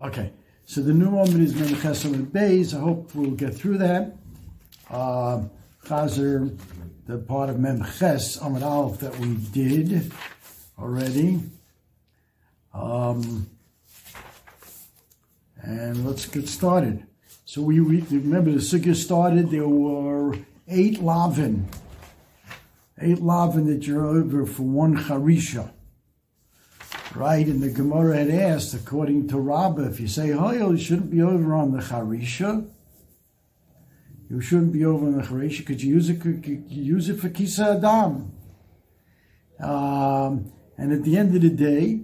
Okay, so the new moment is Menachesam and Beis. I hope we'll get through that. Uh, Chazer, the part of Memches Amid Aleph that we did already. Um, and let's get started. So we, we remember the sugya started. There were eight lavin, eight lavin that you're over for one charisha, right? And the Gemara had asked, according to Rabbah, if you say hoyel, you shouldn't be over on the charisha. You shouldn't be over on the charisha because you use it, you use it for kisa adam. Um, and at the end of the day,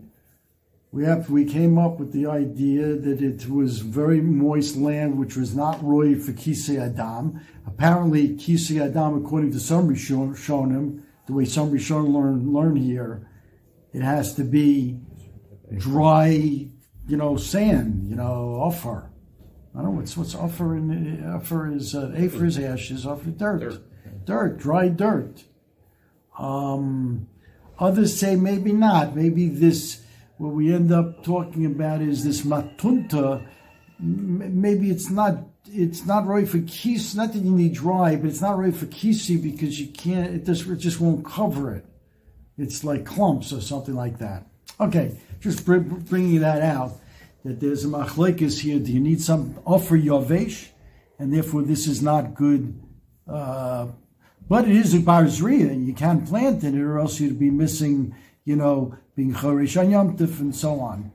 we have we came up with the idea that it was very moist land, which was not roy for kisei adam. Apparently, kisei adam, according to some Rishonim, the way some Rishonim learn learn here, it has to be dry, you know, sand, you know, offer. I don't know what's what's offer in offer is uh, afer is ashes, offer dirt. dirt, dirt, dry dirt. Um, others say maybe not. Maybe this what we end up talking about is this matunta. Maybe it's not it's not right for kisi. Not that you need dry, but it's not right for kisi because you can't. It just it just won't cover it. It's like clumps or something like that. Okay, just bringing that out. That there's a machlekes here. Do you need some offer yavesh, and therefore this is not good. Uh, but it is a barzria. And you can't plant in it, or else you'd be missing you know, being Chorish on Yom Tif and so on.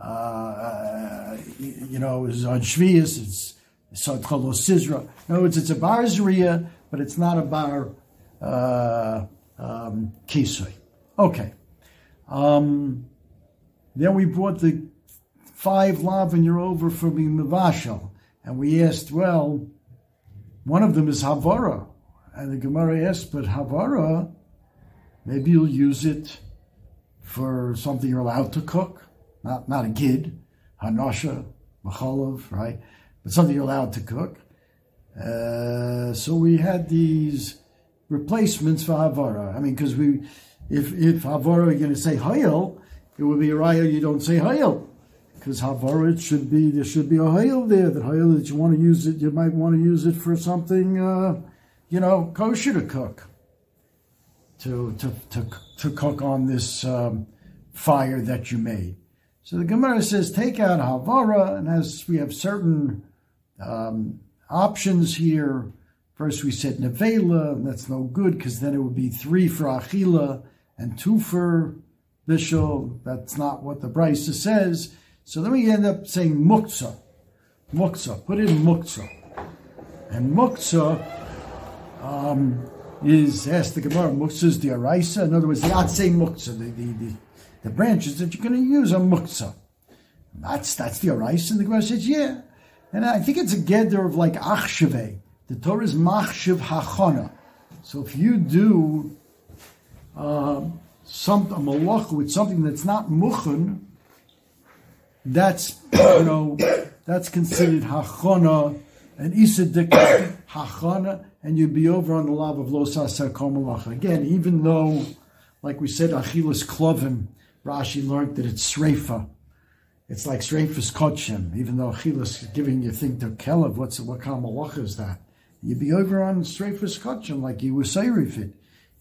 Uh, you know, it's on Shvius, it's Sod Cholos Sizra. In other words, it's a bar Zriya, but it's not a bar uh, um, Kisui. Okay. Um, then we brought the five lav you're over for being Mavashal. And we asked, well, one of them is Havara. And the Gemara asked, but Havara, maybe you'll use it for something you're allowed to cook, not not a kid, hanasha, machalov, right? But something you're allowed to cook. Uh, so we had these replacements for havara. I mean, because we, if if havara you're going to say hayel, it would be a raya you don't say hayel. Because havara it should be there should be a hayel there. That hayel that you want to use it, you might want to use it for something, uh, you know, kosher to cook to, to, to, to cook on this um, fire that you made. So the Gemara says, take out Havara, and as we have certain um, options here, first we said Nevela, and that's no good because then it would be three for Achila and two for Bishul. That's not what the Brisa says. So then we end up saying Muktzah. Muktzah, put in Muktzah. And Muktzah, um, is asked the Gemara, Muktzah the Araisa. In other words, the Atzei Muktzah, the, the, the, the, branches that you're going to use are Muktzah. That's, that's the Araisa. And the Gemara says, yeah. And I think it's a gather of like Achshave. The Torah is Machshav Hachana. So if you do uh, some, a malach with something that's not Muchen, that's, you know, that's considered Hachana and Isadik Hachana and you'd be over on the love of Losasa Komalacha. Again, even though, like we said, Achilas Klovim, Rashi learned that it's Sreifa. It's like Sreifa's Kotchem, even though Achilas is giving you think to Kelev, what's, what kind of malacha is that? You'd be over on Sreifa's Kotchem, like you were Seirifit,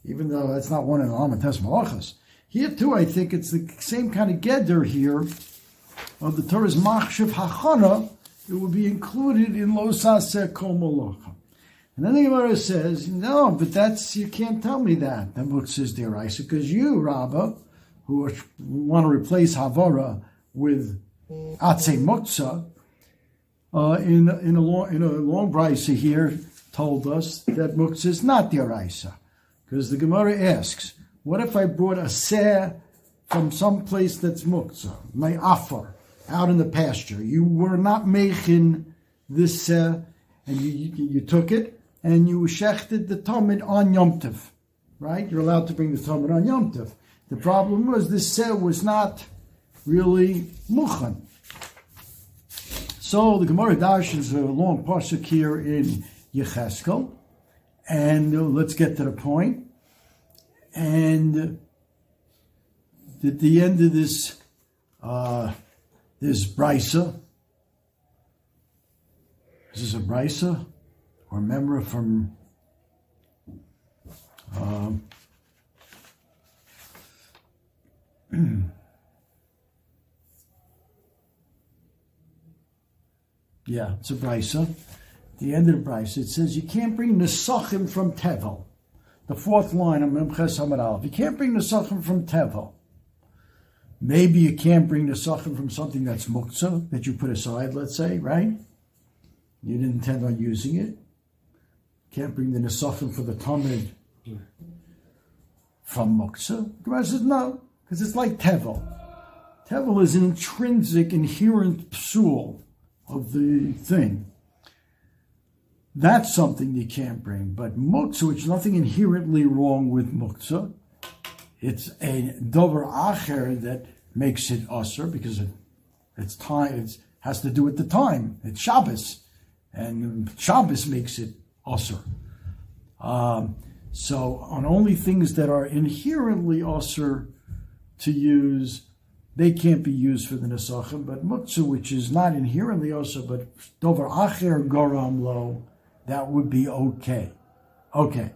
even though that's not one of the Lamates Malachas. Here too, I think it's the same kind of Geder here of the Torah's Machshav Hachana, it would be included in Losasa Komalacha. And then the Gemara says, no, but that's, you can't tell me that. The book says deraisa, because you, Rabbah, who want to replace Havara with Atze Muktzah, uh, in, in, a long, in a long brisa here, told us that Muktzah is not deraisa. Because the Gemara asks, what if I brought a seh from some place that's Muktzah, my afar, out in the pasture? You were not making this seh, and you, you, took it, and you shechted the Talmud on Yom Tov, right? You're allowed to bring the Talmud on Yom Tov. The problem was this set was not really muchan. So the Gemara Dash is a long pasuk here in Yecheskel, and uh, let's get to the point. And at the end of this, uh, this brisa, This is a brisa or memra from? Um, yeah, it's a brisa. The end of the brisa, it says you can't bring nesachim from tevel. The fourth line of Memches Hamad. You can't bring nesachim from tevel. Maybe you can't bring the nesachim from something that's muktzah that you put aside. Let's say, right? You didn't intend on using it. Can't bring the nesachim for the tamid from muktzah. Gemara says no, because it's like tevel. Tevel is an intrinsic, inherent psul of the thing. That's something you can't bring. But muktzah, which is nothing inherently wrong with muktzah, it's a dover acher that makes it usher because it, it's time. It has to do with the time. It's Shabbos, and Shabbos makes it usher. Um, so on only things that are inherently usher to use, they can't be used for the nesachim. But muktzah, which is not inherently usher, but dover acher garam lo that would be okay. Okay.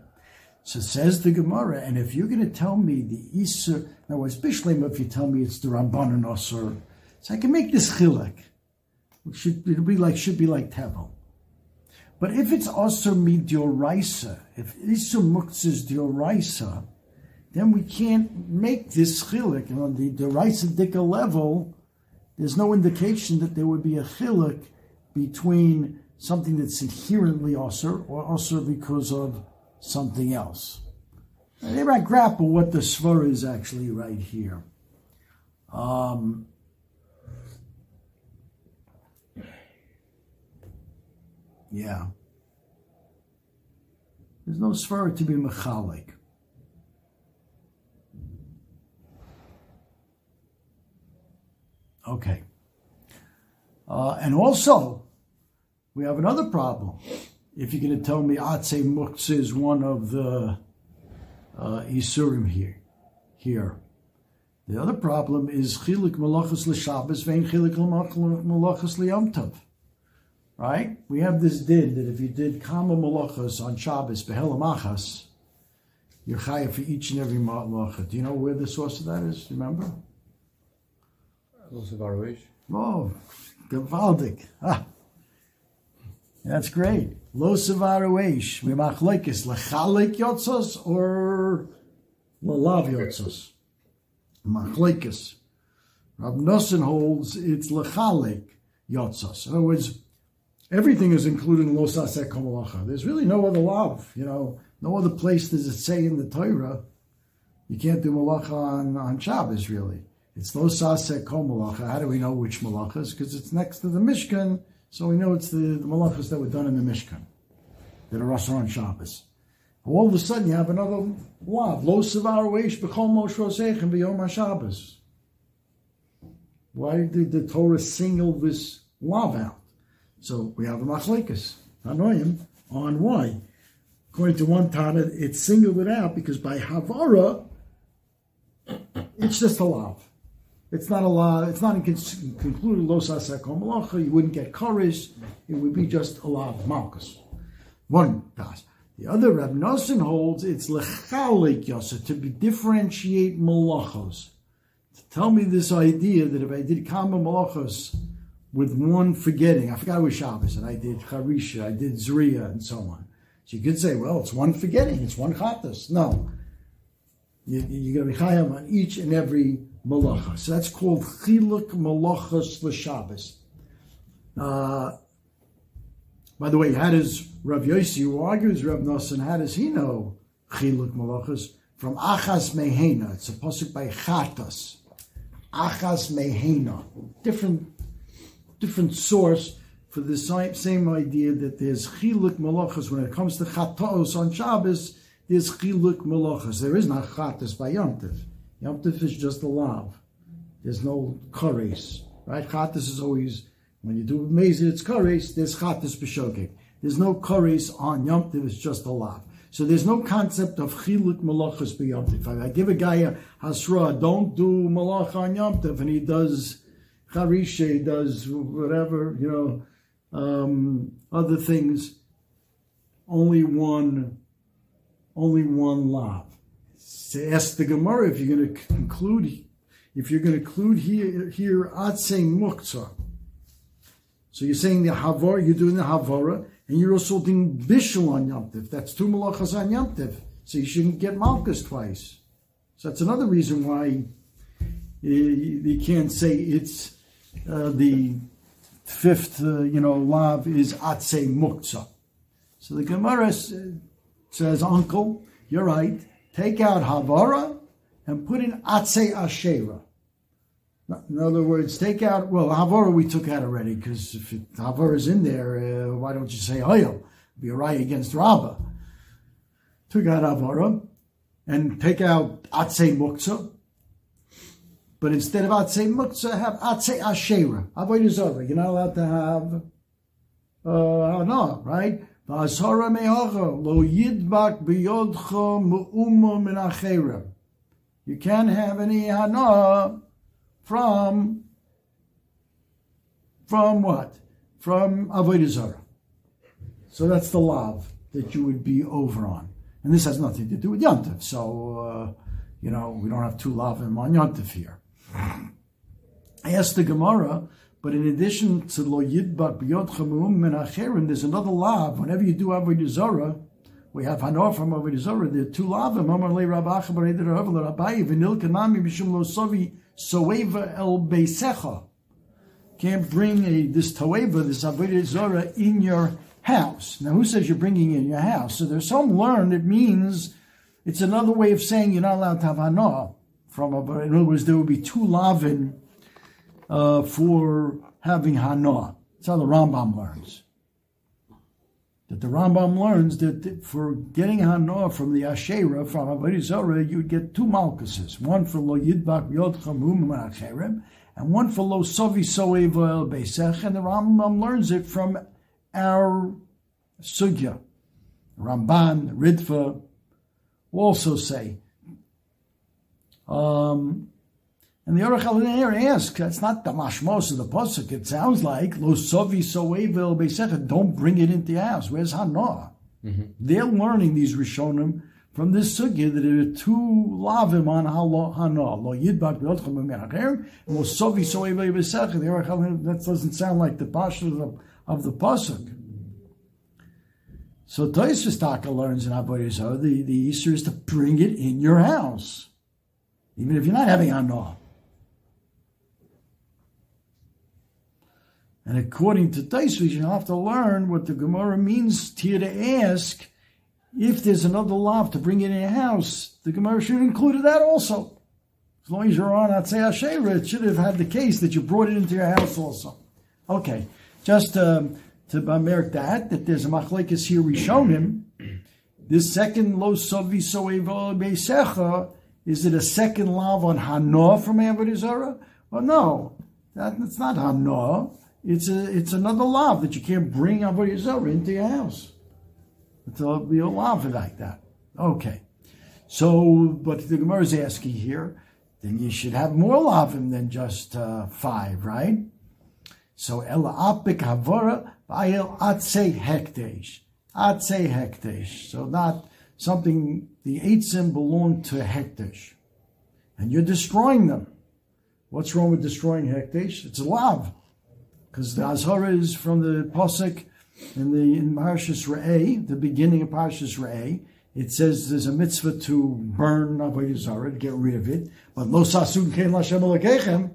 So says the Gemara, and if you're going to tell me the Isser, now it's Bishlim if you tell me it's the Ramban Osir, so I can make this chilek. It should it'll be like should be like Tevel. But if it's also midioraisa, if Isser Muktzah is dioraisa, then we can't make this chilek. And on the dioraisa dika level, there's no indication that there would be a chilek between something that's inherently usher or usher because of something else. They might grapple what the svar is actually right here. Um, yeah. There's no svar to be mechalik. Okay. Uh, and also, we have another problem. If you're going to tell me Atse Muktzah is one of the uh, Isurim here, here. The other problem is Chilik Malachas L'Shabbos Vein Chilik Malachas L'Yom Right? We have this din that if you did Kama Malachas on Shabbos, Behelamachas, you're chayav for each and every malacha. Do you know where the source of that is? Remember? Oh, gewaldig. Ah. That's great. Lo savaru eish. We machlekes lechalik yotzos or lalav yotzos. Machlekes. Rab Nosson holds it's lechalik yotzos. In other words, everything is included in lo sasek komalacha. There's really no other love. You know, no other place does it say in the Torah you can't do malacha on, on Shabbos, really. It's lo sasek komalacha. How do we know which malachas? Because it's next to the Mishkan so we know it's the, the malachas that were done in the Mishkan, that are also on Shabbos. All of a sudden, you have another law. Lo savar weish b'chol mosh rosechem b'yom HaShabbos. Why did the Torah single this law out? So we have a machlekes, Hanoim, on why. According to one Tana, it singled it out because by Havara, it's just a law. It's not a law. It's not concluded los malacha. You wouldn't get chorish. It would be just a law of malchus. One das. The other Reb Nosson holds it's lechalik yosa to be differentiate malachos. To tell me this idea that if I did kama malachos with one forgetting, I forgot it was Shabbos, and I did charisha, I did zriya, and so on. So you could say, well, it's one forgetting, it's one chatas. No, you, are going to be chayam on each and every malacha. So that's called chiluk malachas l'Shabbos. Uh, by the way, how does Rav Yossi, who argues Rav Nosson, how does he know chiluk malachas? From achas mehena. It's a pasuk by chatas. Achas mehena. Different, different source for the same, idea that there's chiluk malachas when it comes to chatos on Shabbos. There's chiluk malachas. There is not chatas by Yom Tov. Yom Tov is just a lav. There's no kares, right? Chatas is always, when you do mezid, it's kares, there's chatas b'shogeg. There's no kares on Yom Tov, it's just a lav. So there's no concept of chiluk malachas b'yom If I give a guy a hasra, don't do malach on Yom Tov, and he does charishe, does whatever, you know, um, other things, only one, only one lav. So ask the Gemara if you're going to conclude, if you're going to include here, here atse muktzah. So you're saying the havara, you're doing the havara, and you're also doing bishul on Yom Tiv. That's two malachas on Yom Tiv. So you shouldn't get malchus twice. So that's another reason why you can't say it's uh, the fifth, uh, you know, lav is atse muktzah. So the Gemara says, Uncle, you're right. Take out havara and put in atse ashera. In other words, take out, well, Havara we took out already, because if Havara is in there, uh, why don't you say Hoyel? Be a right against Rabbah. Took out Havara, and take out Atse Muktzah, but instead of Atse Muktzah, have Atse Ashera. Avodah Zorah. You're not allowed to have, uh, no, right? V'asara me'acha, lo yidbak min You can't have any hana from from what? From Avodah Zarah. So that's the lav that you would be over on. And this has nothing to do with Yontif. So, uh, you know, we don't have two lavim on Yontif here. I asked the Gemara, but in addition to lo yidbak b'yod chamuum min there's another lav. Whenever you do Avodah Zarah, we have Hanor from Avodah Zarah. There are two lavim. Amar le rabacha b'reidir Rabbayi v'nil kanami b'shum lo sovi soeva el beisecha. Can't bring a this toeva, this avodah zora, in your house. Now, who says you're bringing it in your house? So there's some learn it means it's another way of saying you're not allowed to have hana from a. In other words, there will be two lavin uh, for having hana. That's how the Rambam learns that the Rambam learns that for getting Hanoah from the Asherah, from Avodah Zorah, you'd get two Malkuses, one for Lo Yidbak Yod Chamum and one for Lo Sovi Soeva El Beisech, and the Rambam learns it from our Sugya. Ramban, Ritva also say. Um, and the Aruch asks, that's not the mashmos of the pasuk. It sounds like lo sovi soevel beisechet. Don't bring it into your house. Where's Hanoah? Mm-hmm. They're learning these rishonim from this sugya that there are two lavim on Hanoah. Lo yidbak b'yotchem b'menacher. Lo sovi soevel beisechet. The Aruch that doesn't sound like the pasuk of the, of the pasuk. So Toysvis Taka learns in Avodah the the Easter is to bring it in your house, even if you're not having Hanoah. And according to Taisvis, you have to learn what the Gemara means here to ask if there's another lav to bring in your house. The Gemara should have included that also. As long as you're on Atzei Ashera, it should have had the case that you brought it into your house also. Okay, just um, to merit that, that there's a machlekes here we shown him. This second lo sovi soeva is it a second lav on Hanoah from Avodah Well, no, that, that's not Hanoah. It's a it's another lav that you can't bring Avodah Zarah into your house. It's a, be a lav like that. Okay. So, but the Gemara is asking here, then you should have more lavim than just uh, five, right? So, ela apik havora v'ayel atse hekdesh. Atse hekdesh. So not something, the eitzim belong to hekdesh. And you're destroying them. What's wrong with destroying hekdesh? It's a lav because the Azhara is from the Pasuk in the in Parshas Re'eh, the beginning of Parshas Re'eh. It says there's a mitzvah to burn Avodah Zarah, to get rid of it. But lo sasun kein lashem alekechem,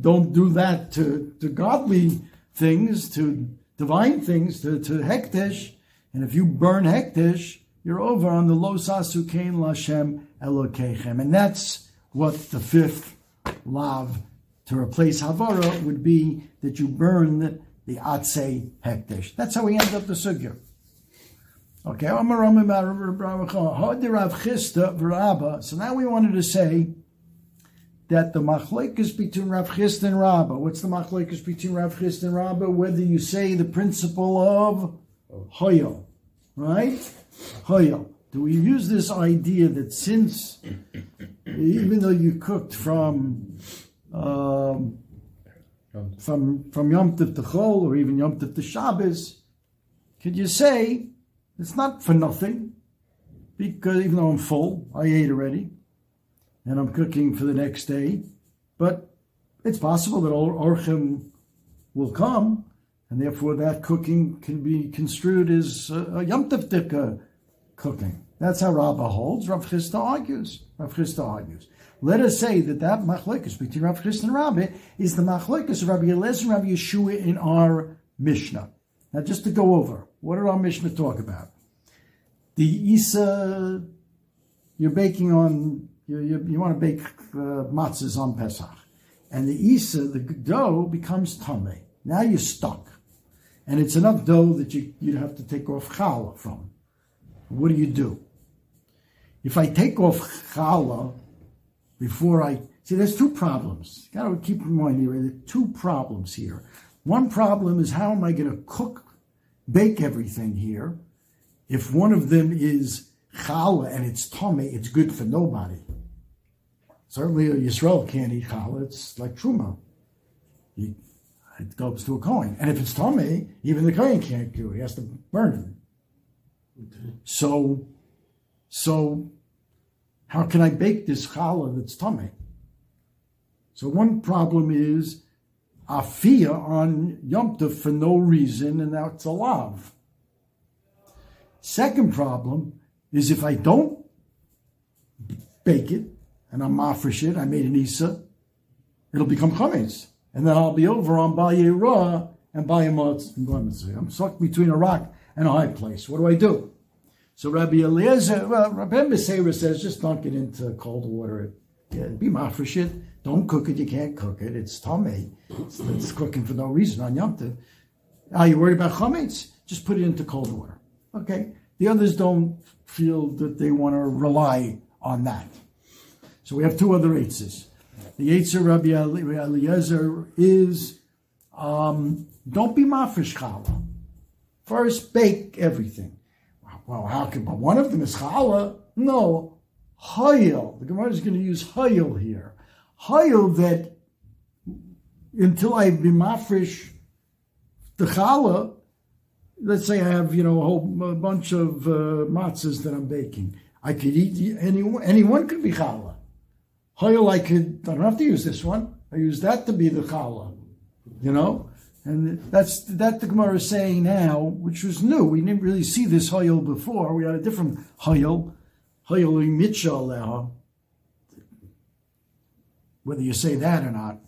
don't do that to, to godly things, to divine things, to, to hektish. And if you burn hektish, you're over on the lo sasu kein lashem elokechem. And that's what the fifth lav to replace Havara would be that you burn the Atse Hekdesh. That's how we end up the Sugya. Okay, so now we wanted to say that the machlekes between Rav Chisda and Rabba. What's the machlekes between Rav Chisda and Rabba? Whether you say the principle of Hoyel, right? Hoyel. do we use this idea that since, even though you cooked from um, from from Yom Tov to Chol or even Yom Tov to Shabbos, could you say it's not for nothing? Because even though I'm full, I ate already, and I'm cooking for the next day, but it's possible that Orchim will come, and therefore that cooking can be construed as a, a Yom Tov cooking. That's how Rabbah holds. Rav Chisda argues. Rav Chisda argues. Let us say that that machlekes between Rav Chisda and Rabbi is the machlekes of Rabbi Eliezer and Rabbi Yeshua in our Mishnah. Now, just to go over, what did our Mishnah talk about? The Isa, you're baking on, you, you, you want to bake uh, matzahs on Pesach. And the Isa, the dough, becomes tame. Now you're stuck. And it's enough dough that you, you'd have to take off challah from. What do you do? If I take off challah before I see, there's two problems. Got to keep in mind here. There are two problems here. One problem is how am I going to cook, bake everything here? If one of them is challah and it's tummy, it's good for nobody. Certainly, a Yisrael can't eat challah. It's like truma. He, it goes to a coin, and if it's tummy, even the coin can't do it. He has to burn it. Okay. So, so how can I bake this challah that's tummy? So one problem is afia on Yom for no reason, and that's a lav. Second problem is if I don't bake it and I'm mafresh it, I made an isa, it'll become chametz, and then I'll be over on Baye Ra and Baye Motz and I'm stuck between a rock and a high place. What do I do? So Rabbi Eliezer, well, Rabbi Meseira says, just don't get into cold water. Yeah, be mafresh it. Don't cook it. You can't cook it. It's tummy. It's, it's, cooking for no reason on Yom Tov. Are you worried about chametz? Just put it into cold water. Okay. The others don't feel that they want to rely on that. So we have two other eitzes. The eitzah Rabbi Eliezer is um, don't be mafresh challah. First, bake everything. Well, how can, but one of them is challah? No, hayil. The Gemara is going to use hayil here. Hayil that until I be mafresh the challah, let's say I have, you know, a whole a bunch of uh, matzahs that I'm baking. I could eat, anyone, anyone could be challah. Hayil, I could, I don't have to use this one. I use that to be the challah, you know? And that's that the Gemara is saying now, which was new. We didn't really see this Hayil before. We had a different Hayil, Hayil Mitchell whether you say that or not.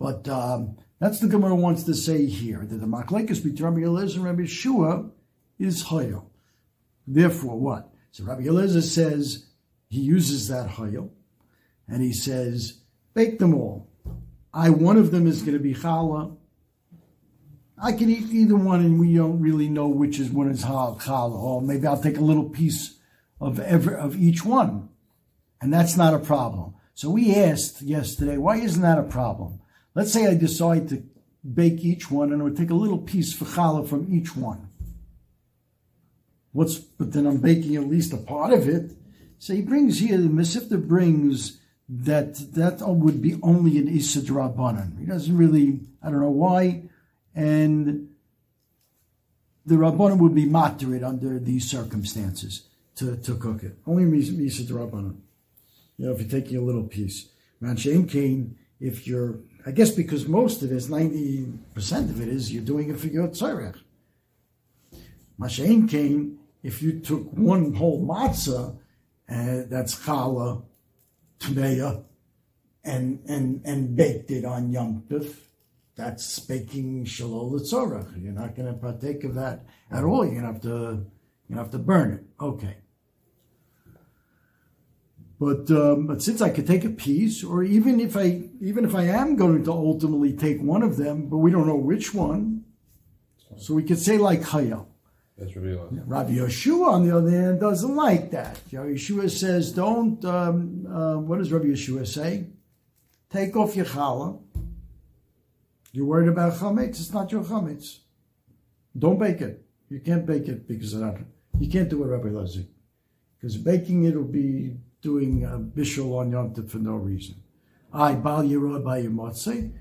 But um, that's the Gemara wants to say here, that the Machlekes between Rabbi Eliezer and Rabbi Shua is Hayil. Therefore, what? So Rabbi Eliezer says, he uses that Hayil, and he says, bake them all. I one of them is going to be challah. I can eat either one, and we don't really know which is one is challah. Or maybe I'll take a little piece of every of each one, and that's not a problem. So we asked yesterday, why isn't that a problem? Let's say I decide to bake each one, and I would take a little piece for challah from each one. What's but then I'm baking at least a part of it. So he brings here the Mesivta brings that that would be only an Issa Rabbanan. He doesn't really, I don't know why, and the Rabbanan would be materid under these circumstances to, to cook it. Only Issa Rabbanan. You know, if you're taking a little piece. Ranshaim Kane, if you're, I guess because most of it is, 90% of it is you're doing it for your tzarech. Mashain Kane, if you took one whole matzah, uh, that's challah, tmeya and and and baked it on Yom Tov, that's baking shalol tzorach. You're not going to partake of that at all. You're going to have to you have to burn it. Okay. But um, but since I could take a piece, or even if I even if I am going to ultimately take one of them, but we don't know which one, so we could say like Hayel. That's Rabbi Rabbi Yeshua, on the other hand, doesn't like that. Yeshua says, don't, um, uh, what does Rabbi Yeshua say? Take off your challah. You're worried about chametz, it's not your chametz. Don't bake it. You can't bake it because that. You can't do it Rabbi Lezer. Because baking it will be doing a bishul on Yom Tov for no reason. I bal yerod by your matzeh.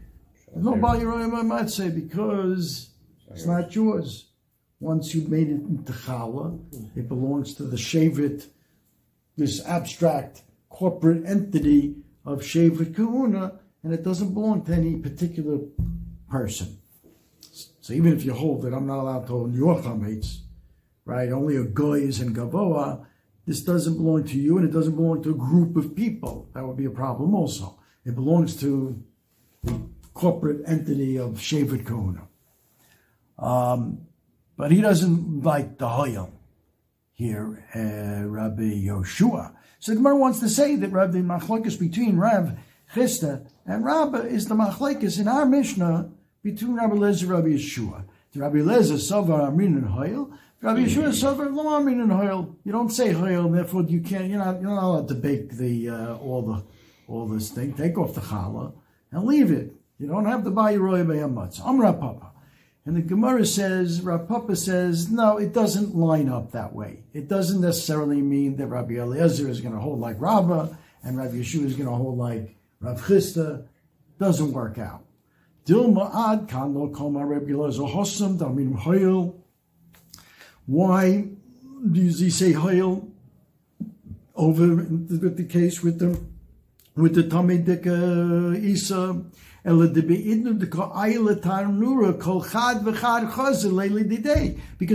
No bal yerod by matzeh because it's not yours. Once you've made it into challah, it belongs to the shavit, this abstract corporate entity of shavit kahuna, and it doesn't belong to any particular person. So even if you hold that I'm not allowed to own your chametz, right? Only a goy is in gavoa. This doesn't belong to you, and it doesn't belong to a group of people. That would be a problem also. It belongs to the corporate entity of Shevet Kahuna. Um, but he doesn't like the Hoyel here, uh, Rabbi Yoshua. So the Gemara wants to say that Rabbi Machlokes between Rav Chisda and Rabbi is the Machlokes in our Mishnah between Rabbi Lezer and Rabbi Yeshua. The Rabbi Lezer Savar Amrin and Hoyel. Rabbi Yeshua Savar Lo Amrin and Hoyel. You don't say and therefore you can't. You're not. You're not allowed to bake the uh, all the all this thing. Take off the challah and leave it. You don't have to buy your roy matzah. I'm Rav Papa. And the Gemara says, Rav Papa says, no, it doesn't line up that way. It doesn't necessarily mean that Rabbi Eliezer is going to hold like Rabbah and Rabbi Yeshua is going to hold like Rav Chisda. Doesn't work out. Why does he say hoyel over with the case with the with the Tamid Isa? Because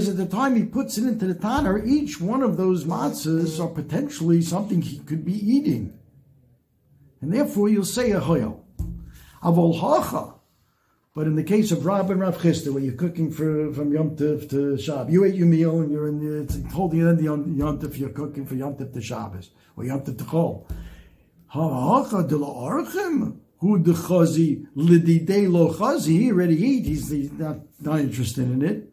at the time he puts it into the tanner, each one of those matzahs are potentially something he could be eating. And therefore you'll say a hoyel. Avol hacha. But in the case of Rab and Rav Chisda, where you're cooking for, from Yom Tov to Shabbos, you ate your meal and you're in the, it's holding it in the Yom, Tov, you're cooking for Yom Tov to Shabbos, or Yom Tov to Chol. Ha de who the chazi lididei lo chazi, he already eat, he's, he's not, not interested in it.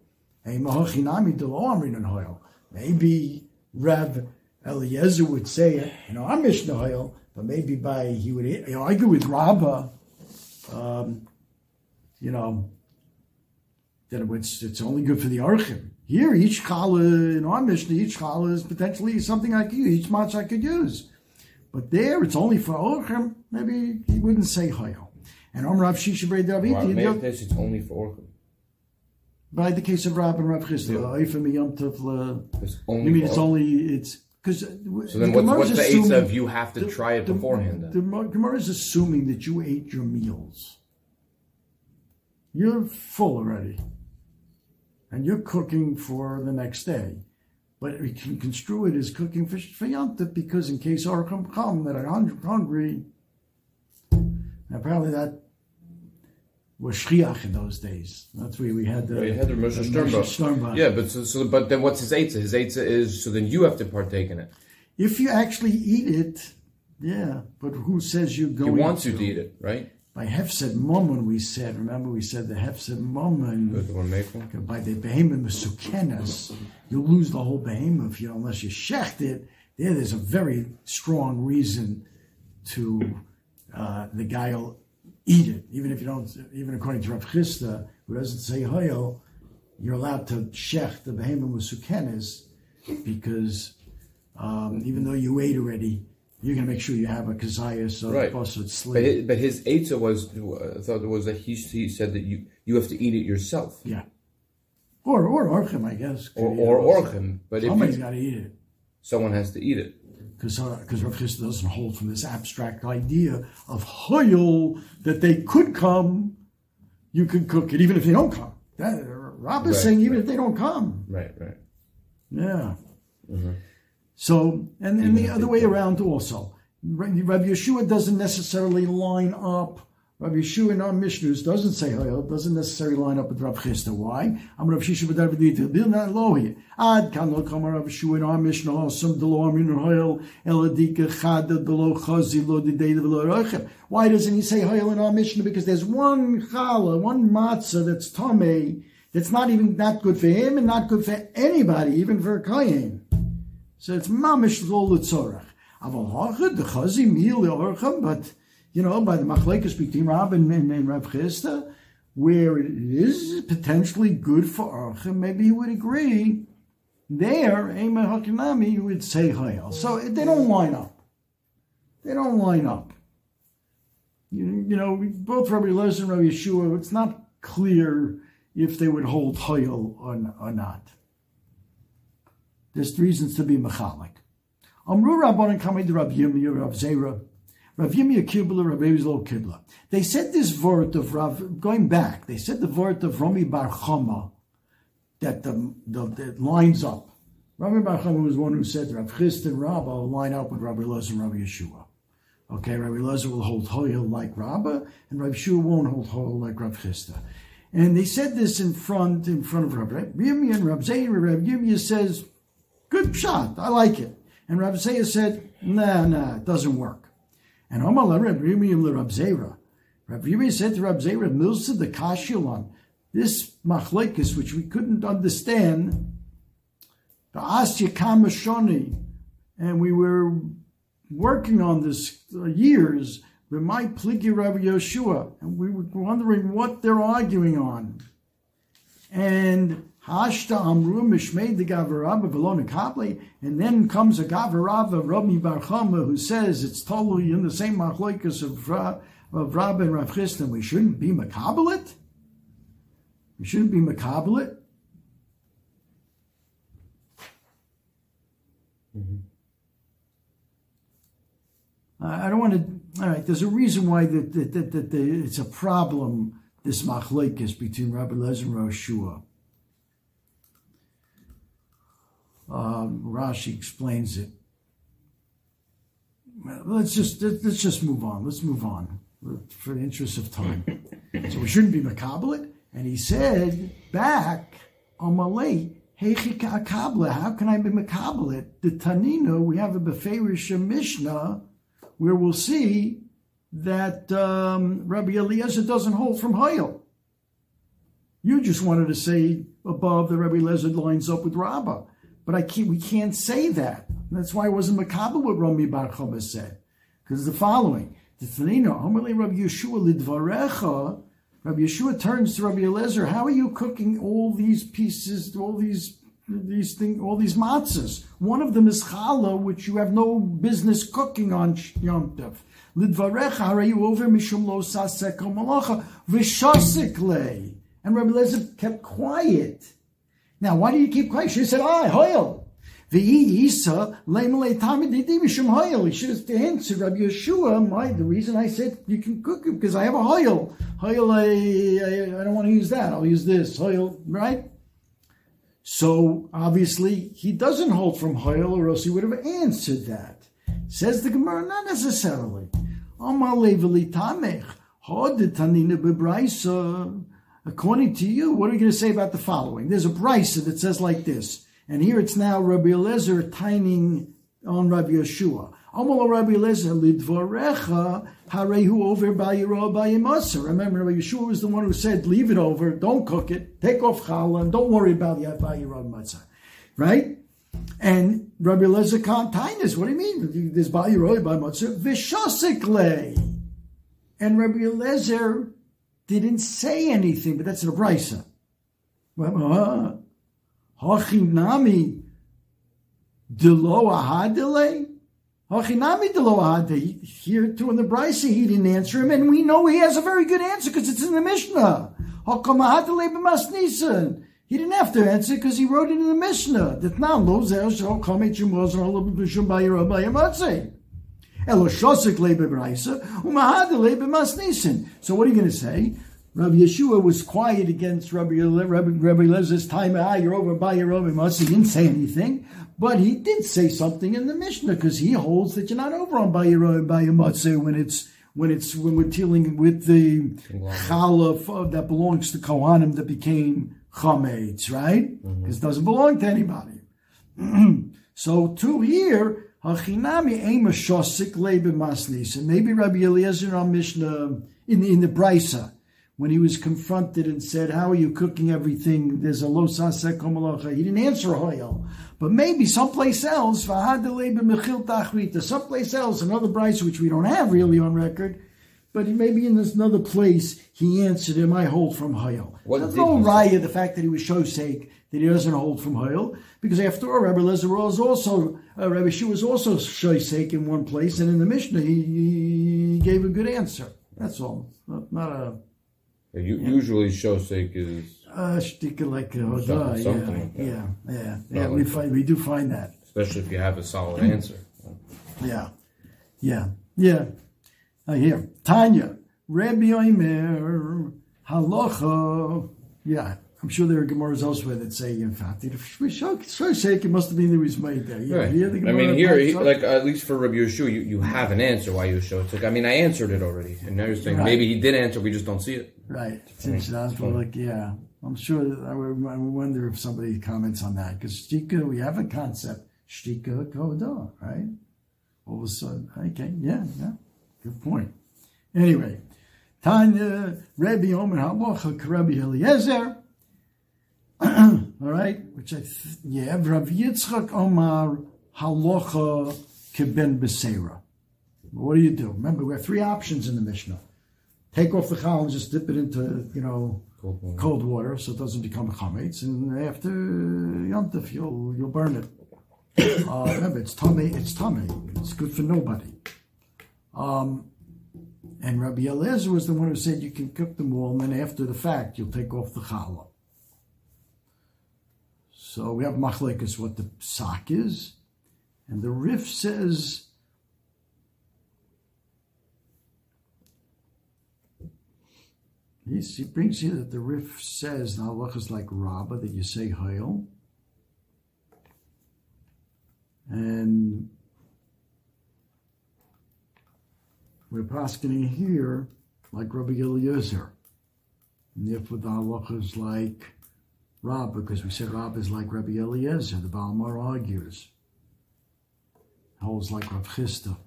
Maybe Rav Eliezer would say, you know, I'm Mishnah but maybe by, he would you know, argue with Rabbah, um, you know, that it's, it's only good for the Archim. Here, each challah in our Mishnah, each challah is potentially something I could use, each match I could use. But there, it's only for Orchim. Maybe he wouldn't say Hayel. And Om Rav Shisha Brei David. Well, this it's only for Orchim. By the case of Rab and Rav Chisda, Oifim Yom Tov. It's only. You mean it's only it's because. So then, what's, what's the eighth of you have to the, try it beforehand? The, the Gemara is assuming that you ate your meals. You're full already, and you're cooking for the next day. But we can construe it as cooking fish for Yantif because in case Orchim come that are hungry, apparently that was shchiach in those days. That's where we had the, yeah, had the Moshe Sternbach. Sternbach. Yeah, but so, so, but then what's his eitzah? His eitzah is so then you have to partake in it. If you actually eat it, yeah. But who says you're going? He wants to? you to eat it, right? by Hefsed Mammon, we said, remember we said the Hefsed Mammon, by the behemoth Sukenas, you lose the whole behemoth you, unless you shecht it. There, there's a very strong reason to, uh, the guy will eat it, even if you don't, even according to Rav Chisda, who doesn't say Hoyel, you're allowed to shecht the behemoth Sukenas, because um, even though you ate already, you're going to make sure you have a kazayas or right. busted sleeve. But his, but his eitzah was uh, thought was that he, he said that you you have to eat it yourself. Yeah, or or orchim, I guess. Or or orchim, but somebody's got to eat it. Someone has to eat it. Because uh, Rav Chisda doesn't hold from this abstract idea of hoyel that they could come, you can cook it even if they don't come. That, Rob is right, saying even right. if they don't come. Right, right. Yeah. Mm-hmm. So, and, and the other way around also. Rabbi Yeshua doesn't necessarily line up. Rabbi Yeshua in our Mishnahs doesn't say Hayel, doesn't necessarily line up with Rav Chisda. Why? I'm Rav Shisha. Ad kan lo Rav Yeshua in our Mishnah oh, lo amin chada chazi lo. Why doesn't he say Hayel in our Mishnah? Because there's one challah, one matzah that's tamei, that's not even not good for him and not good for anybody, even for a kayin. So it's mamish lo orcham, but you know by the machlekes between Rab and, and, and Rab Chisda, where it is potentially good for orcham, maybe he would agree There, Ema Hakinami would say Hayal. So they don't line up. They don't line up. You, you know, both Rabbi Lezer and Rabbi Yeshua, it's not clear if they would hold Hayal or, or not. There's reasons to be Mechalik. Amru Rabbanan to Rabbi Yirmiyah, Rabbi Zera, Rav Yirmiyah Kibla, Rav Ezlo Kibla. They said this word of Rav, going back, they said the word of Rami Bar Chama, that the, the, that lines up. Rami Bar Chama was one who said Rav Chist and Rabba will line up with Rabbi Lezer and Rabbi Yeshua. Okay, Rabbi Lezer will hold Hoyel like Rabba, and Rabbi Yeshua won't hold Hoyel like Rav Chisda. And they said this in front, in front of Rabbi Yirmiyah and Rabbi Zayir. Rabbi Yirmiyah says, good shot, I like it. And Rabbi Zayir said, nah, nah, it doesn't work. And Omar Rabbi Yirmiyah Rabbi Zayir. Rabbi Yirmiyah said to Rabbi Zayir, Milsa the Kashilon, this machlekes, which we couldn't understand, the Asya Kamashoni, and we were working on this years with my Pligi Rabbi Yeshua, and we were wondering what they're arguing on. And Hashta Amru Mishmei the Gavarabba Velona Kapli, and then comes a Gavarabba Rabbi Barchama who says it's totally in the same machloikas of, of Rabbi and Rav Chisda, we shouldn't be Makabalit? We shouldn't be Makabalit? Mm-hmm. I don't want to. All right, there's a reason why that that, that, it's a problem. This machlekes between Rabbi Lezer and Roshua. Um, Rashi explains it. Let's just let's just move on. Let's move on for the interest of time. so we shouldn't be makabelit. And he said back on Malay. How can I be makabelit? The Tanino, we have a Beferish Mishnah where we'll see that um, Rabbi Eliezer doesn't hold from Hayel. You just wanted to say above the Rabbi Eliezer lines up with Rabbah. But I can't, we can't say that. That's why it wasn't Makabah what Rami Bar Chama said. Because the following. The Rabbi Yeshua Rabbi Yeshua turns to Rabbi Eliezer, how are you cooking all these pieces, all these these things, all these matzahs. One of them is challah, which you have no business cooking on Yom Tov. Lidvarecha harayu over mishum lo saseko malacha And Rabbi Lezer kept quiet. Now, why do you keep quiet? She said, "I hoil." The Yisa lemalay tamid didimishem hoil. He should have answered Rabbi Yeshua. My, the reason I said you can cook it because I have a hoil. Hoil, I, I, I don't want to use that. I'll use this hoil, right? So obviously he doesn't hold from Hoyle, or else he would have answered that. Says the Gemara, not necessarily. According to you, what are you going to say about the following? There's a brisa that says like this, and here it's now Rabbi Eliezer tining on Rabbi Yeshua. Amal Rabbi Eliezer lidvarecha harehu over bayiro bayimasa. Remember, Rabbi Yeshua was the one who said, "Leave it over, don't cook it, take off challah, and don't worry about the bayiro matzah." Right? And Rabbi Eliezer can't this. What do you mean? There's bayiro by matzah vishasikle. And Rabbi Eliezer didn't say anything, but that's a brisa. Uh, Hachinami delo ahadele. Here too in the Brisa, he didn't answer him, and we know he has a very good answer because it's in the Mishnah. He didn't have to answer because he wrote it in the Mishnah. That now So what are you going to say? Rabbi Yeshua was quiet against Rabbi, Rabbi, Rabbi Lezer's time. Ah, you're over by your own He didn't say anything. But he did say something in the Mishnah because he holds that you're not over on by your by your Matzeh when it's when it's when we're dealing with the challah that belongs to Kohanim that became chametz, right? Because mm-hmm. it doesn't belong to anybody. so to here, hachinami ema shosik lebe masnis, and maybe Rabbi Eliezer on Mishnah in in the Brisa when he was confronted and said, How are you cooking everything? There's a lo He didn't answer Hoyel. But maybe someplace else, someplace else, another Bryce, which we don't have really on record, but maybe in this another place, he answered him, I hold from Hoyel. There's no raya, the fact that he was Shosek, that he doesn't hold from Hoyel. Because after all, Rabbi Lezer was also, uh, Rabbi Shu was also shoisek in one place, and in the Mishnah he, he gave a good answer. That's all. Not, not a. Yeah, usually shosek is. Uh, like a hodah, yeah, like yeah, yeah, yeah. Like we find we do find that, especially if you have a solid answer. Yeah, yeah, yeah. I hear Tanya, Rabbi Omer, halacha. Yeah, I'm sure there are Gemaras elsewhere that say, in fact, for sure sake, it must have been that he was made there. Yeah, right. I mean, here, he, like at least for Rabbi Yeshua, you, you have an answer why you show it. I mean, I answered it already, and now you're saying right. maybe he did answer, we just don't see it. Right. Since that's like, yeah, I'm sure. I wonder if somebody comments on that because shtika, we have a concept shtika kodah, right? All of a sudden, okay, yeah, yeah, good point. Anyway, Tanya Rabbi Omer Halacha Rabbi Eliezer. All right, which I th- yeah, Rav Yitzchak Omar Halacha Keben Beseira. What do you do? Remember, we have three options in the Mishnah. Take off the chal and just dip it into you know cold water, cold water so it doesn't become a chametz, and after yontif you'll you'll burn it. uh, remember, it's tummy, it's tummy. It's good for nobody. Um, and Rabbi Eliezer was the one who said you can cook them all, and then after the fact you'll take off the challah. So we have machlekes what the sock is, and the Rif says he brings here that the Rif says the halach is like Rabbah that you say Hail, and we're paskening here like Rabbi Eliezer, and therefore the halach is like Rab, because we said Rab is like Rabbi Eliezer, the Balmar argues. Holds like Rav Chisda.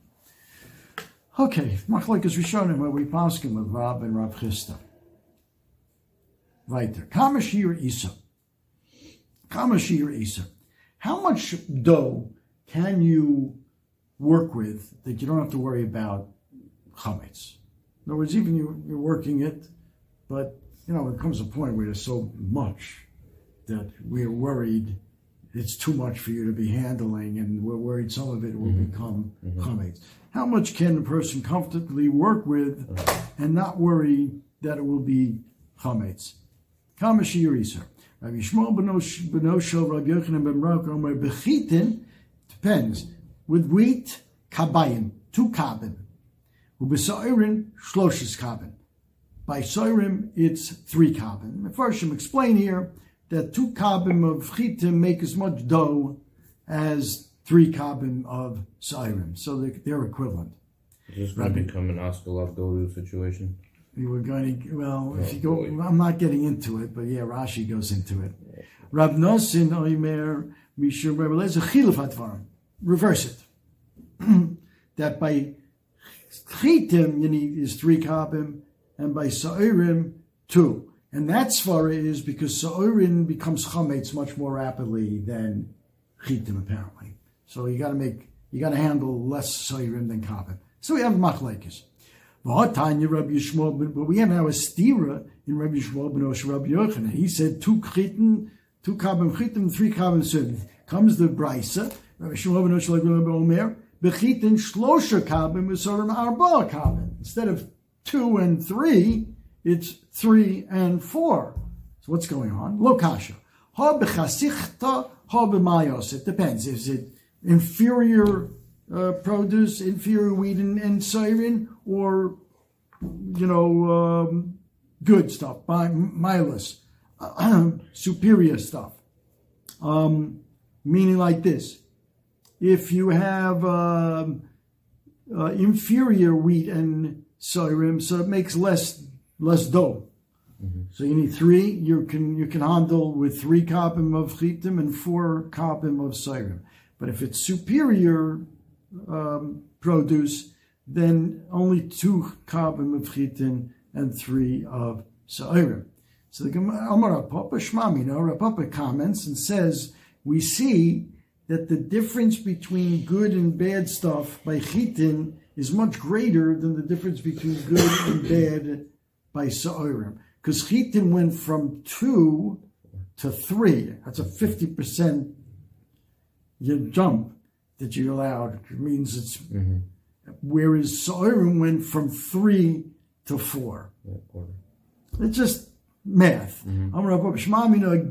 Okay, Machlekes Rishonim, where we pass him with Rab and Rav Chisda. Right there. Kamashir Isa. Kamashir Isa. How much dough can you work with that you don't have to worry about chametz? In other words, even you, you're working it, but you know, it comes a point where there's so much that we're worried it's too much for you to be handling, and we're worried some of it will mm-hmm. become mm How much can a person comfortably work with mm-hmm. and not worry that it will be chametz? Kamashirisa. Rabbi Shmuel Benoshel Rabbi Yochanan ben Beroka Omer bechitin depends with wheat kabayim two kabin ubesoirin shloshes kabin. By soirim it's three kabin. The first explain here that two kabim of chitim make as much dough as three kabim of sirim. So they're, they're equivalent. Is this going to become an Askalov Dodu situation? We were going to, well, if oh, you go, I'm not getting into it, but yeah, Rashi goes into it. Rab Nosin Oimer Mishur Rebelez Chilaf Reverse it. that by chitim you need is three kabim, and by sa'irim two. And that svara is because Sa'urin becomes chametz much more rapidly than chitim, apparently. So you got to make, you got to handle less Sa'urin than kabin. So we have machlekes. But we have now a stira in Rabbi Yishmael ben Osh Rabbi Yochanan. He said two chitim, two kabim chitim, three kabim surim. Comes the brisa, Rabbi Yishmael ben Osh Rabbi Omer, bechitin shlosha usarim arba kabim. Instead of two and three, it's three and four. So what's going on? Lokasha. Ha b'chasichta, ha b'mayos. It depends. Is it inferior uh, produce, inferior wheat and, and or, you know, um, good stuff, milus, superior stuff. Um, meaning like this. If you have um, uh, inferior wheat and siren, so it makes less less dough. Mm-hmm. So you need three. You can you can handle with three kapim of chitim and four kapim of sirim. But if it's superior um, produce, then only two kapim of chitim and three of sirim. So the Amar Papa Shmami, no, Papa comments and says we see that the difference between good and bad stuff by chitin is much greater than the difference between good and bad by Sa'irim. Because Chitim went from two to three. That's a 50% you jump that you allowed. It means it's mm-hmm. whereas Soirim went from three to four. Yeah, it's just math. Mm-hmm. I'm Rabbi Shmamina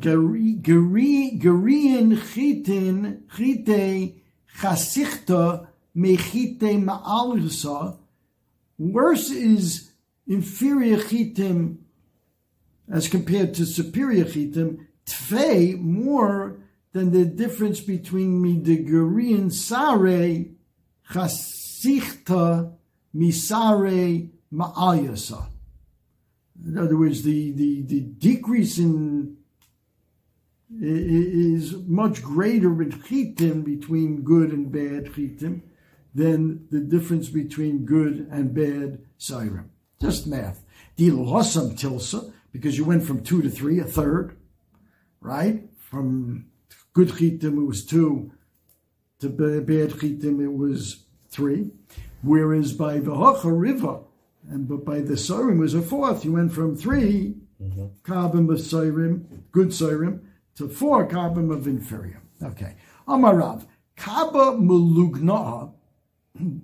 Garian Chitin Chite Chasichta Mechite Ma'alisa. Worse is inferior chitim as compared to superior chitim. Tfei more than the difference between mideguri and sare chasichta misare ma'ayasa. In other words, the, the, the decrease in is much greater in chitim between good and bad chitim than the difference between good and bad sirim. Just math. Dilosam tilsa, because you went from two to three, a third, right? From good chitim it was two, to bad chitim it was three. Whereas by the Vahocha River, and but by the Sorim was a fourth. You went from 3 mm-hmm. carbon of Sorim, good Sorim, to four carbon of inferior. Okay. Amarav. Kaba Mulugna,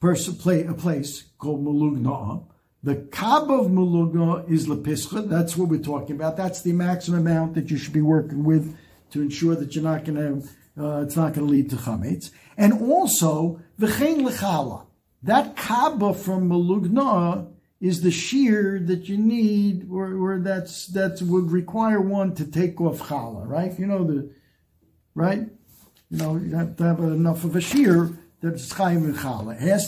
person play a place called Mulugna. The Kab of Mulugna is Lepischa. That's what we're talking about. That's the maximum amount that you should be working with to ensure that you're not going to, uh, it's not going to lead to chametz. And also, v'chein lechala. That kaba from malugna is the shear that you need, or, or that's that would require one to take off chala, right? You know the, right? You know you have to have enough of a shear that's chayim and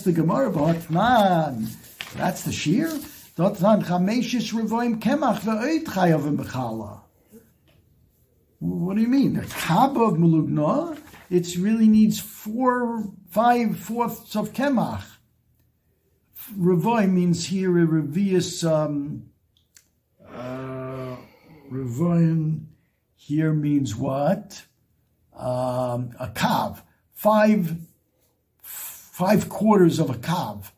the gemara man. That's the shear. Dort san chameshes revoim kemach ve'oit chayav and what do you mean? The kaba of Mulugna, it really needs four, five fourths of kemach. Revoy means here a revius, um, uh, here means what? Um, a kav. Five, five quarters of a kav,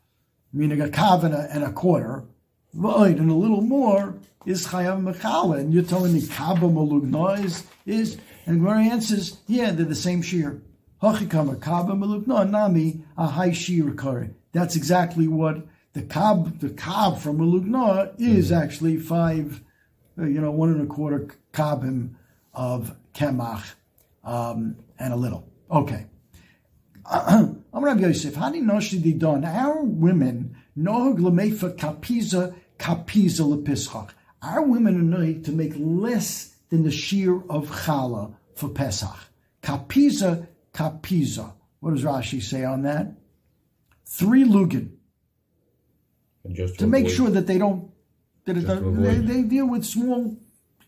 meaning a kav and a, and a quarter. Right, and a little more is Chayav Mechala. And you're telling me Kaba Malugna is, is, and Gemara answers, yeah, they're the same shear. Hachikama Kaba Malugna Nami a high shear kari. That's exactly what the Kab, the Kab from Malugna is mm-hmm. actually five, uh, you know, one and a quarter Kabim of Kemach, um, and a little. Okay. Yosef. How do you know she done? Our women, Nohag Lamefa Kapiza Kapiza Lepischach. Our women are to make less than the shear of challah for Pesach. Kapiza, kapiza. What does Rashi say on that? Three lugin. to, to make sure that they don't, that they, they, deal with small,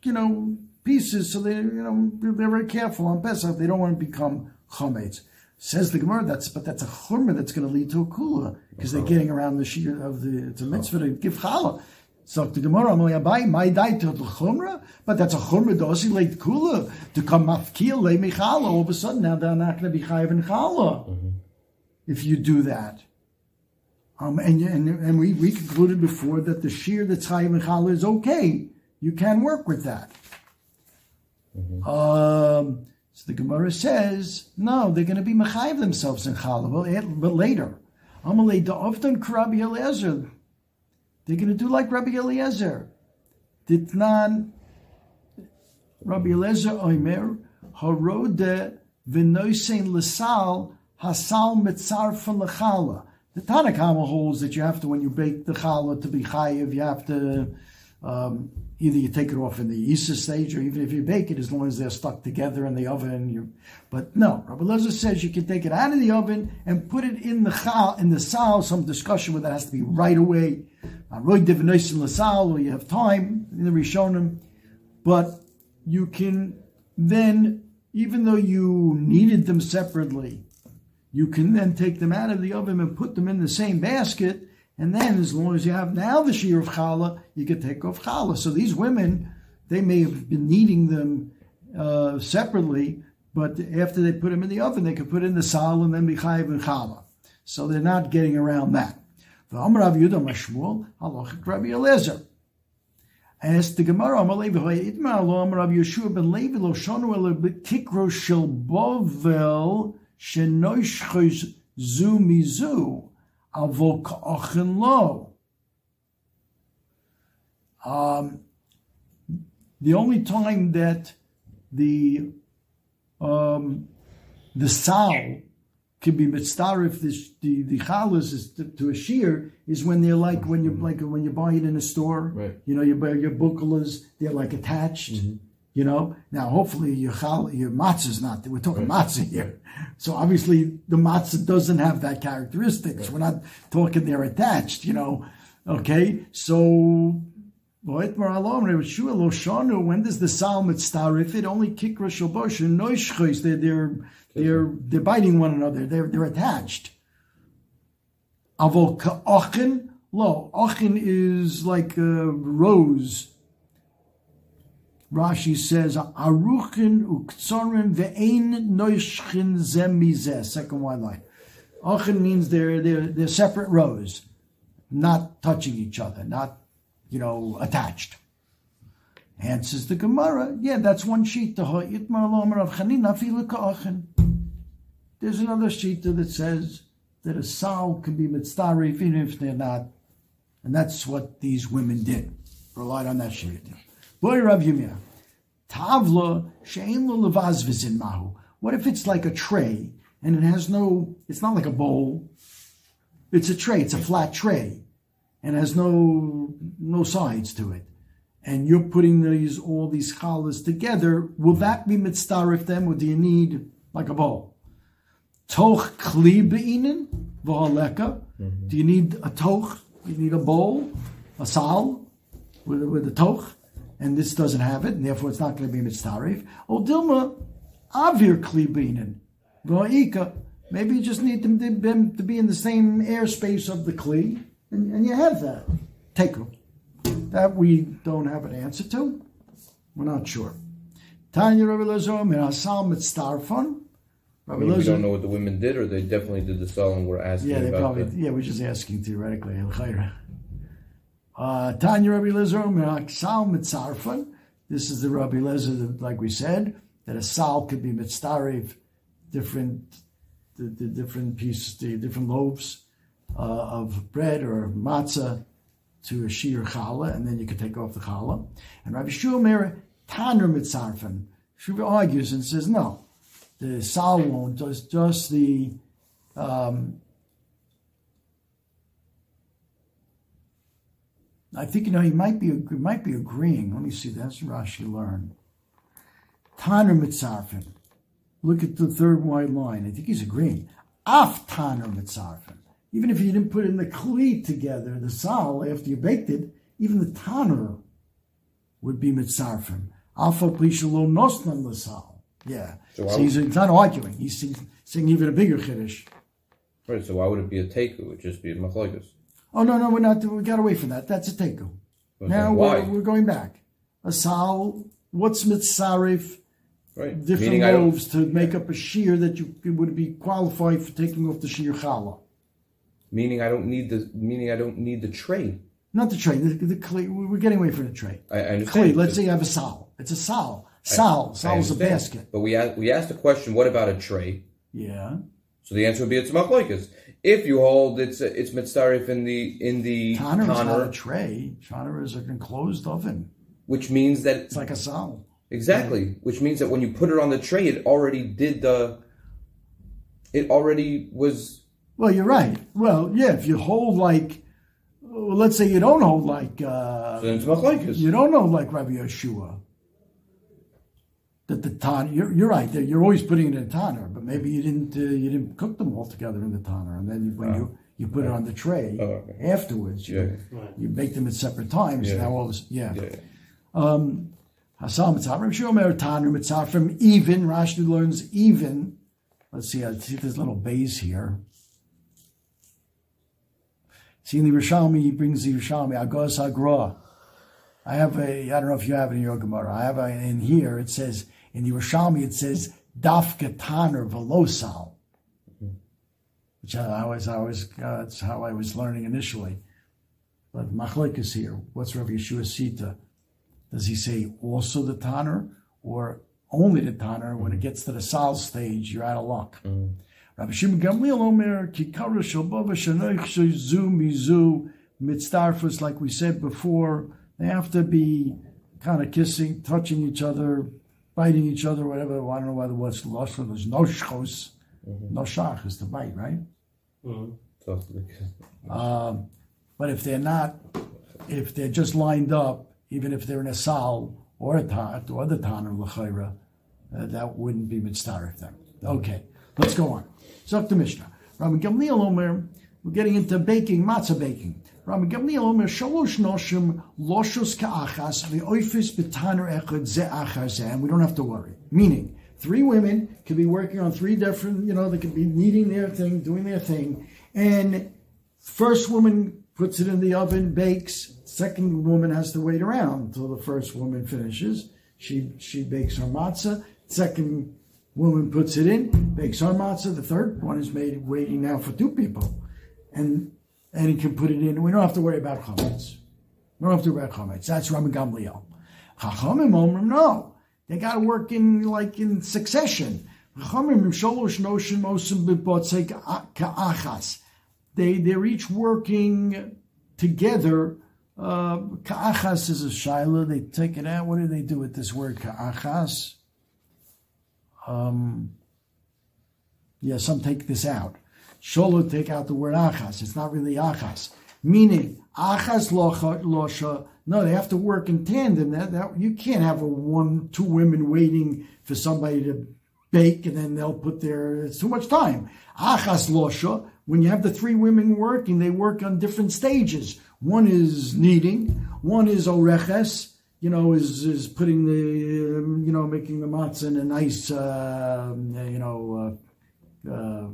you know, pieces, so they, you know, they're very careful on Pesach. They don't want to become chametz. Says the Gemara, that's but that's a chumrah that's going to lead to a kula because they're getting around the shear of the it's a mitzvah to give challah. So the Gemara, my die to the chumrah, but that's a chumrah dosi late kula to come mafkil le michala. All of a sudden, now they're not going to be chayiv in chala mm-hmm. if you do that. Um, and, and and we, we concluded before that the shear that's chayiv in chala is okay. You can work with that. Mm-hmm. Um, so the Gemara says, no, they're going to be mechayiv themselves in chala, eh, but later. Amalei da'ovdan karabi Eliezer. They're going to do like Rabbi Eliezer. Ditnan Rabbi Eliezer Oimer Harode v'noisein l'sal hasal mitzarfa l'chala. The Tanna Kamma holds that you have to, when you bake the challah to be chayiv, you have to um, either you take it off in the Isa stage, or even if you bake it, as long as they're stuck together in the oven. You, but no, Rabbi Lezer says you can take it out of the oven and put it in the chal, in the sal. Some discussion whether it has to be right away. Roy divination lasal, or you have time in the Rishonim, but you can then, even though you needed them separately, you can then take them out of the oven and put them in the same basket and then, as long as you have now the shear of challah, you can take off challah. So these women, they may have been kneading them uh, separately, but after they put them in the oven, they could put in the sal and then be chayiv and challah. So they're not getting around that. Asked the Gemara, Amalevi Itma Alom Rabbi Yehoshua ben Levi lo shonu ele betikro shel bovel shenoishchos zu mizu avol ka'ochen lo. Um, the only time that the um, the sal can be mitzdarif the the, the chalas is to, to, a shear is when they're like when you like when you buy it in a store. Right. You know, you buy your bukalas, they're like attached. Mm-hmm. You know, now hopefully your chal, your matzah's not. We're talking right. matzah here, so obviously the matzah doesn't have that characteristics. Right. We're not talking they're attached. You know, okay. So when does the psalm starif? It only kikra shalbosh and noischos. They're they're they're they're biting one another. They're they're attached. Avol ka'ochin lo. Ochin is like a rose. Rashi says aruchin uktsorin ve'ein noischin zem mizeh. Second one line. Ochin means they're they're they're separate rows, not touching each other, not you know attached. Answers the Gemara, yeah, that's one sheet. There's another sheet that says that a sow can be mitzdarif even if they're not. And that's what these women did. Relied on that sheet. Boy Rav Yirmiyah. Tavla she'en lo mahu. What if it's like a tray and it has no, it's not like a bowl. It's a tray, it's a flat tray and has no no sides to it and you're putting these all these challahs together, will that be mitzdarif them, or do you need like a bowl? Toch kli be'inin v'haleka. Mm-hmm. Do you need a toch? Do You need a bowl, a sal with, with a toch, and this doesn't have it, and therefore it's not going to be mitzdarif. O dilma avir kli be'inin v'ha'ika. Maybe you just need them to, to be in the same airspace of the kli, and, and you have that. Take them. That we don't have an answer to. We're not sure. Tanya Rabbi Lezer Mirasal Mitzdarfon. Rabbi we don't know what the women did, or they definitely did the song we're asking yeah, they about. Probably, the... Yeah, we're just asking theoretically. Uh, Tanya Rabbi Lezer. This is the Rabbi Lezer, like we said, that a sal could be mitzdarev, different, the, the different pieces, the different loaves uh, of bread or matzah to a sheer challah, and then you can take off the challah. And Rabbi Shumer Tanner Mitzarfen. Shuva argues and says, no, the sal won't, just, just the um, I think you know he might be he might be agreeing. Let me see. That's Rashi learn. Tanner mitzarfen. Look at the third white line. I think he's agreeing. Af Tanner mitzarfen even if you didn't put in the kli together, the sal, after you baked it, even the tanner would be mitzarfim. Alpha plishalo nosnan l'sal. Yeah. So, so he's, he's, not arguing. He's saying, even a bigger chiddush. Right. So why would it be a teku? It would just be a machlokes. Oh no, no, we're not. We got away from that. That's a teku. now we're, we're, going back. A sal. What's mitzarif? Right. Different loaves to make up a shear that you would be qualified for taking off the shear challah. Meaning I don't need the meaning I don't need the tray. Not the tray. The, the clay. We're getting away from the tray. I, I understand. Clay. Let's say you have a sal. It's a sal. Sal. Sal is a basket. But we asked, we asked the question. What about a tray? Yeah. So the answer would be it's machloikas. If you hold it's it's mitzarif in the in the tanner, tanner is not a tray. Tanner is an enclosed oven, which means that it's like a sal. Exactly. Yeah. Which means that when you put it on the tray, it already did the. It already was well, you're right. Well, yeah, if you hold like, well, let's say you don't hold like, uh, you don't hold like Rabbi Yeshua. That the tan, you're, you're right. You're always putting it in tanner, but maybe you didn't uh, you didn't cook them all together in the tanner, and then when you you put it on the tray oh, okay. afterwards, you, yeah. you make them at separate times. Yeah. Now all this, yeah. yeah. Um, Hasam Mitzvah, Shomer Tanner Mitzvah from even. Rashi learns even. Let's see. I see this little base here. See, in the Yerushalmi, he brings the Yerushalmi, Agos Agra. I have a, I don't know if you have it in your Gemara. I have a, in here, it says, in the Yerushalmi, it says, Dafka Taner Velosal. Which I always, I always, uh, that's how I was learning initially. But Machlik is here. What's Rav Yeshua Sita? Does he say also the tanner or only the tanner? When it gets to the sal stage, you're out of luck. Mm. Rabbi Shimon Gamliel Omer Kikara Shalbava Shanoich Zu Mizu Mitzdarfus, like we said before, they have to be kind of kissing, touching each other, biting each other, whatever. I don't know whether what's lost. There's no shchos, mm-hmm. no shach is the bite, right? Mm-hmm. Um, but if they're not, if they're just lined up, even if they're in a sal or a tat or the tan or l'chayra, uh, that wouldn't be mitzvah them. Okay, let's go on. So the Mishnah. Rabbi Gamliel Omer, we're getting into baking, matzah baking. Gamliel Omer, shalosh noshim loshos ka'achas b'taner echad ze achar and we don't have to worry. Meaning, three women could be working on three different, you know, they could be kneading their thing, doing their thing, and first woman puts it in the oven, bakes. Second woman has to wait around until the first woman finishes. She she bakes her matzah. Second woman puts it in, bakes her matzah. The third one is made waiting now for two people, and and he can put it in. We don't have to worry about chametz. We don't have to worry about chametz. That's Rabbi Gamliel. Chachamim Omer, no. They got to work in like in succession. They they're each working together. Uh, ka'achas is a shaila. They take it out. What do they do with this word ka'achas? Um, yeah, some take this out. Sholo take out the word achas. It's not really achas. Meaning, achas losha. No, they have to work in tandem. That, that you can't have a one, two women waiting for somebody to bake and then they'll put their. It's too much time. Achas losha when you have the three women working, they work on different stages. One is kneading, one is oreches, you know, is is putting the, you know, making the matzah in a nice, uh, you know, uh, uh,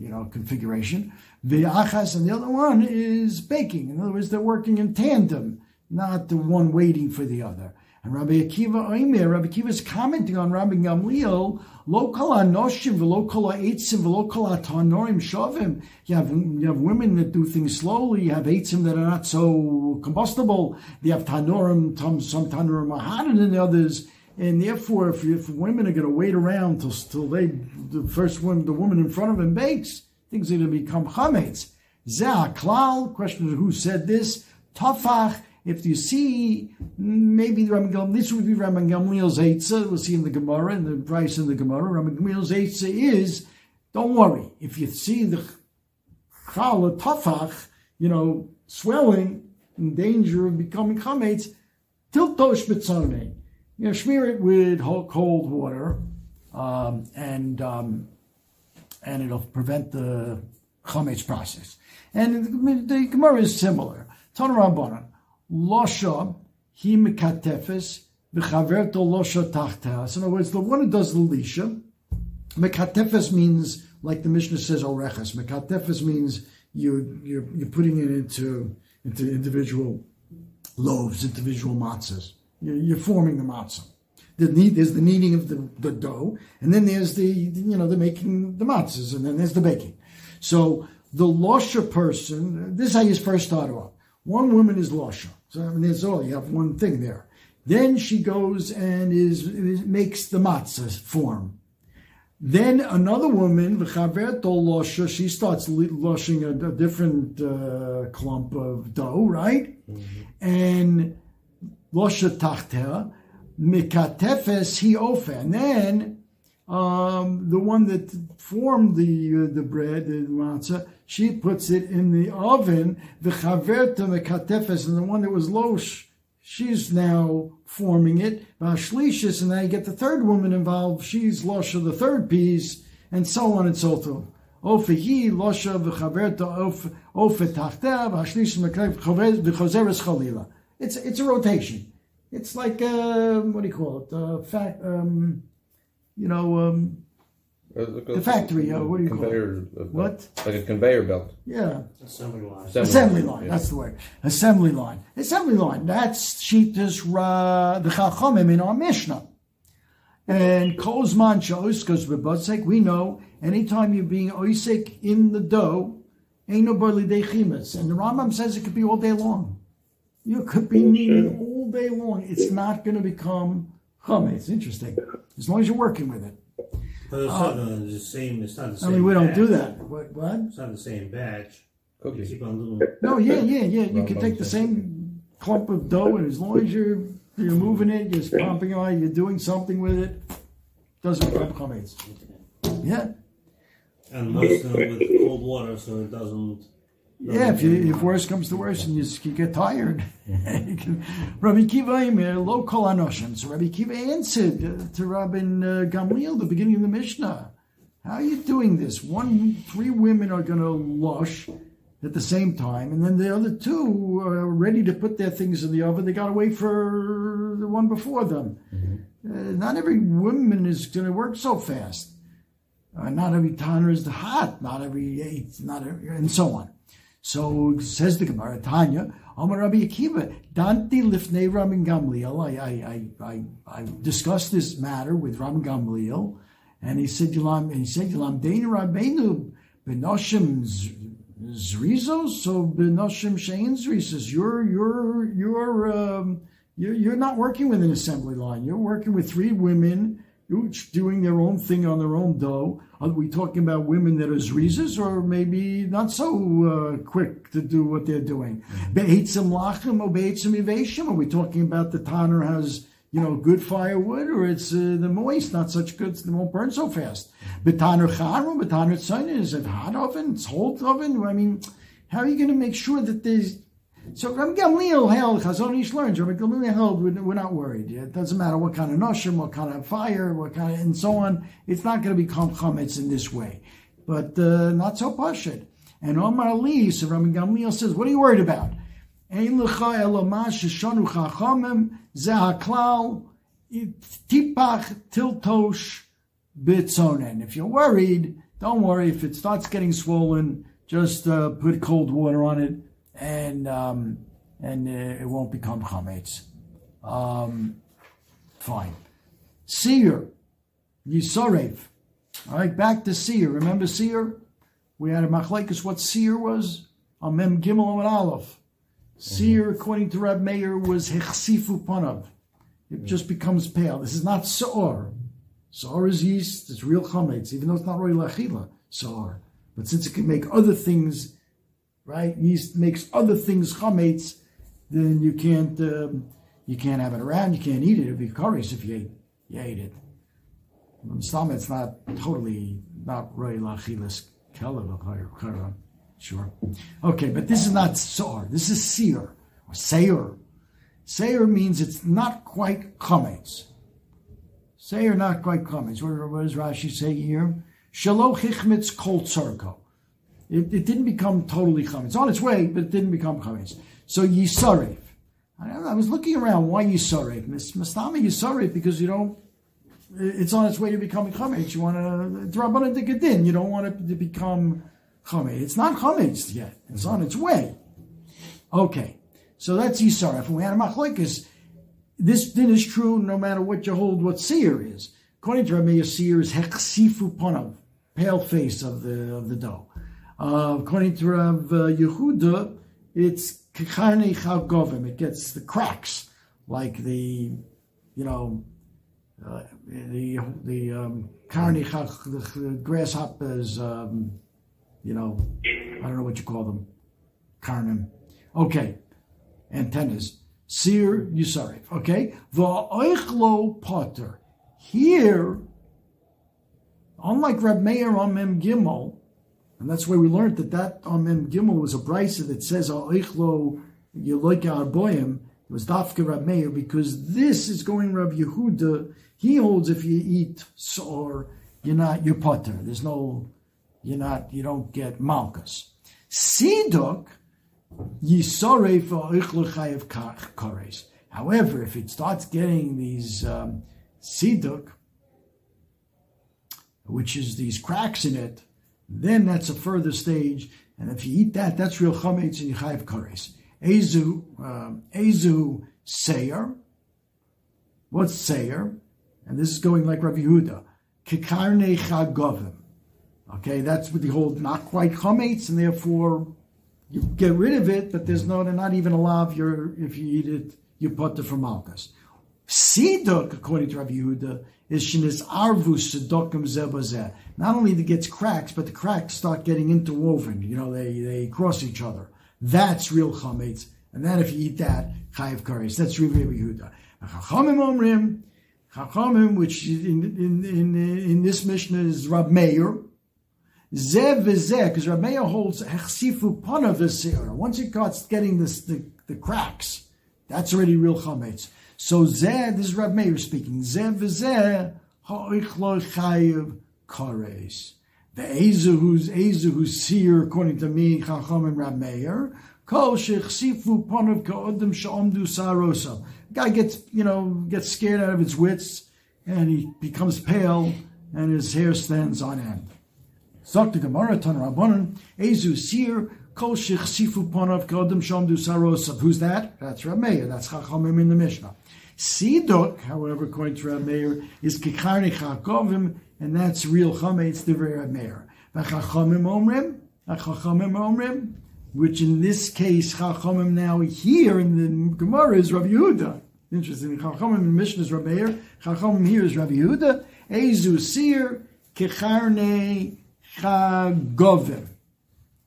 you know, configuration. The achas, and the other one is baking. In other words, they're working in tandem, not the one waiting for the other. And Rabbi Akiva Oimer, Rabbi Akiva is commenting on Rabbi Gamliel, lo kol anoshim v'lo kol ha'etzim v'lo kol ha'tanorim shovim. You have, you have women that do things slowly, you have eitzim that are not so combustible, you have tanorim, some tanorim are hotter than the others, and therefore if, if women are going to wait around till, till they, the first one, the woman in front of them bakes, things are going to become chametz. Zeh klal, question is who said this? Tafach, if you see, maybe the Rabban this would be Rabban Gamliel's Eitzah, we'll see in the Gemara, in the price in the Gemara, Rabban Gamliel's Eitzah is, don't worry, if you see the Chal, Tafach, you know, swelling, in danger of becoming chametz, tiltosh betzone. You know, smear it with cold water, um, and um, and it'll prevent the chametz process. And the, Gemara is similar. Tana Rabbanan losha he mekatefes v'chaverto losha tachtas. In other words, the one who does the lisha, mekatefes means like the Mishnah says oreches. Mekatefes means you you're, you're putting it into into individual loaves, individual matzahs. You're, forming the matzah. The need, there's the kneading of the, the dough, and then there's the you know the making the matzahs, and then there's the baking. So the losha person, this is how you first start off. One woman is losha. So I mean, that's all. You have one thing there. Then she goes and is, is makes the matzah form. Then another woman, the Chaverto losha, she starts lushing a, a different uh, clump of dough, right? Mm-hmm. And losha tachter, mikatefes he ofen. And then um, the one that formed the uh, the bread, the matzah, she puts it in the oven. The chaverta mekatefes, and the one that was losh, she's now forming it. Vashlishis, and now you get the third woman involved. She's losh of the third piece, and so on and so forth. Ofehi losha v'chaverta ofe tachta v'ashlish v'chozeres chalila. It's it's a rotation. It's like uh, what do you call it? Uh, fact, um, you know. Um, the factory, uh, what do you call it? What? Like a conveyor belt. Yeah. Assembly line. Assembly, Assembly line, yeah. that's the word. Assembly line. Assembly line, that's Shitas Ra, the Chachamim in our Mishnah. And Kozman Sha'oskas Bebatzek, we know anytime you're being oisik in the dough, ain't no barley dechimas. And the Rambam says it could be all day long. You could be kneading all day long. It's not going to become chametz. It's interesting as long as you're working with it. But it's not uh, the same. It's not the same. I mean, we don't batch. do that. What? What? It's not the same batch. You Cookies. keep on doing. No, yeah, yeah, yeah. You can take the same clump of dough, and as long as you're you're moving it, you're pumping it, you're doing something with it, doesn't become chametz. Yeah, And moisten it with cold water so it doesn't. Yeah. If you, if worse comes to worse, and you, you get tired, Rabbi Kiva Aimer, lo kol anoshim. So Rabbi Kiva answered to Rabbi uh, Gamliel, the beginning of the Mishnah. How are you doing this? One, three women are going to lush at the same time, and then the other two are ready to put their things in the oven. They got to wait for the one before them. Uh, not every woman is going to work so fast. Uh, not every tanner is hot. Not every eight. Not every, and so on. So says the Gemara, Tanya, Amar Rabbi Akiva, Danti lifnei Rabbi Gamliel. I, I, I, I, discussed this matter with Rabbi Gamliel, and he said, Yulam, and he said, Yulam Dein Rabbeinu benoshim zrizos, so benoshim shein zrizos. You're, you're, you're, um, you're, you're not working with an assembly line. You're working with three women each doing their own thing on their own dough. Are we talking about women that are zrizas or maybe not so uh, quick to do what they're doing? Be'etzim lachem or be'etzim iveshim? Are we talking about the tanner has, you know, good firewood or it's uh, the moist, not such good, it won't burn so fast? Betanner charum, betanner tzayin, is it hot oven? It's hot oven? I mean, how are you going to make sure that there's so Rabbi Gamliel held, Chazon Ish learns, Rabbi Gamliel held, we're, not worried. It doesn't matter what kind of noshim, what kind of fire, what kind of, and so on. It's not going to become chametz in this way. But uh, not so pashit. And Omar Lee, so Rabbi Gamliel says, what are you worried about? Tipach tiltosh bitzonen. If you're worried, don't worry. If it starts getting swollen, just uh, put cold water on it, and um, and uh, it won't become chametz. Um, fine. Seer, Yisorev. All right, back to seer. Remember seer? We had a machlekes what seer was on Mem Gimel and Aleph. Seer, according to Rab Meir, was hechsifu panav. It just becomes pale. This is not soor. Soor is yeast. It's real chametz, even though it's not roy lachila. Soor, but since it can make other things, right? Yeast makes other things chametz. Then you can't um, you can't have it around. You can't eat it. It'd be kares if you ate you ate it. Stam, it's not totally not roy lachilas kelav Sure. Okay, but this is not soor. This is seer or sayer. Sayer means it's not quite chametz. Sayer not quite chametz. What, what does Rashi say here? Shaloch hichmitz kol tzarko. It, it didn't become totally chametz. It's on its way, but it didn't become chametz. So yisarev. I, I was looking around. Why yisarev? Mastama yisarev because you don't. It's on its way to becoming chametz. You want to drabana de gedin. You don't want it to become chametz. It's not chametz yet. It's on its way. Okay, so that's yisaref. And we had a. This din is true no matter what you hold. What seer is, according to Rabbi seer is heksifu panav, pale face of the of the dough. According to Rav uh, Yehuda, it's kachane chagovim. It gets the cracks, like the, you know, uh, the the um, karni the grasshoppers. Um, you know, I don't know what you call them, karnim. Okay, antennas. Seer Yusarif. Okay, the oichlo potter. Here, unlike Reb Meir on Mem Gimel, and that's why we learned that that on Mem Gimel was a brisa that says oichlo yeloika arboyim. It was Dafka Reb Meir because this is going Reb Yehuda. He holds if you eat sor, you're not you're potter. There's no, you're not you don't get malchus. Siduk Yisore for chayev kares. However, if it starts getting these um, siduk, which is these cracks in it, then that's a further stage. And if you eat that, that's real chametz and you chayev kares. Ezu, um, ezu seir. What's seir? And this is going like Rabbi Yehuda. Kikarne chagovim. Okay, that's what they hold not quite chametz, and therefore you get rid of it, but there's no, not even allowed if you eat it, you put it from Malchus. Siduk, according to Rabbi Yehuda, is shenis arvus sedokim zebazeh. Not only it gets cracks, but the cracks start getting interwoven. You know, they, they cross each other. That's real chametz. And then if you eat that, chayiv kares. That's Rabbi Yehuda. Chachamim omrim, chachamim, which in, in, in, in this mission is Rab Meir, Zev v'zeh, because Rab Meir holds hechsifu pana v'seir. Once it starts getting this, the, the cracks, that's already real chametz. So Zeh, this is Rab Meir speaking. Zeh v'zeh ha'oichlo chayiv kares. The Ezu who's seer, according to me, Chacham and Rab Meir. Kol shechsifu panav ka'odim sha'omdu. Guy gets, you know, gets scared out of his wits, and he becomes pale, and his hair stands on end. Zok the Gemara, Tan Rabbanon, Ezu seer, kol shechsifu panav ka'odim sha'omdu sarosa. Who's that? That's Rab Meir. That's Chachamim in the Mishnah. Siduk, however, according to Rab Meir, is kikarni chakovim, and that's real chametz divrei Rab Meir. V'chachamim omrim, v'chachamim omrim, which in this case, chachamim now here in the Gemara is Rabbi Yehuda. Interesting. Chachamim in Mishnah is Rabbi Meir, chachamim here is Rabbi Yehuda. Ezu sir kicharne chagovim.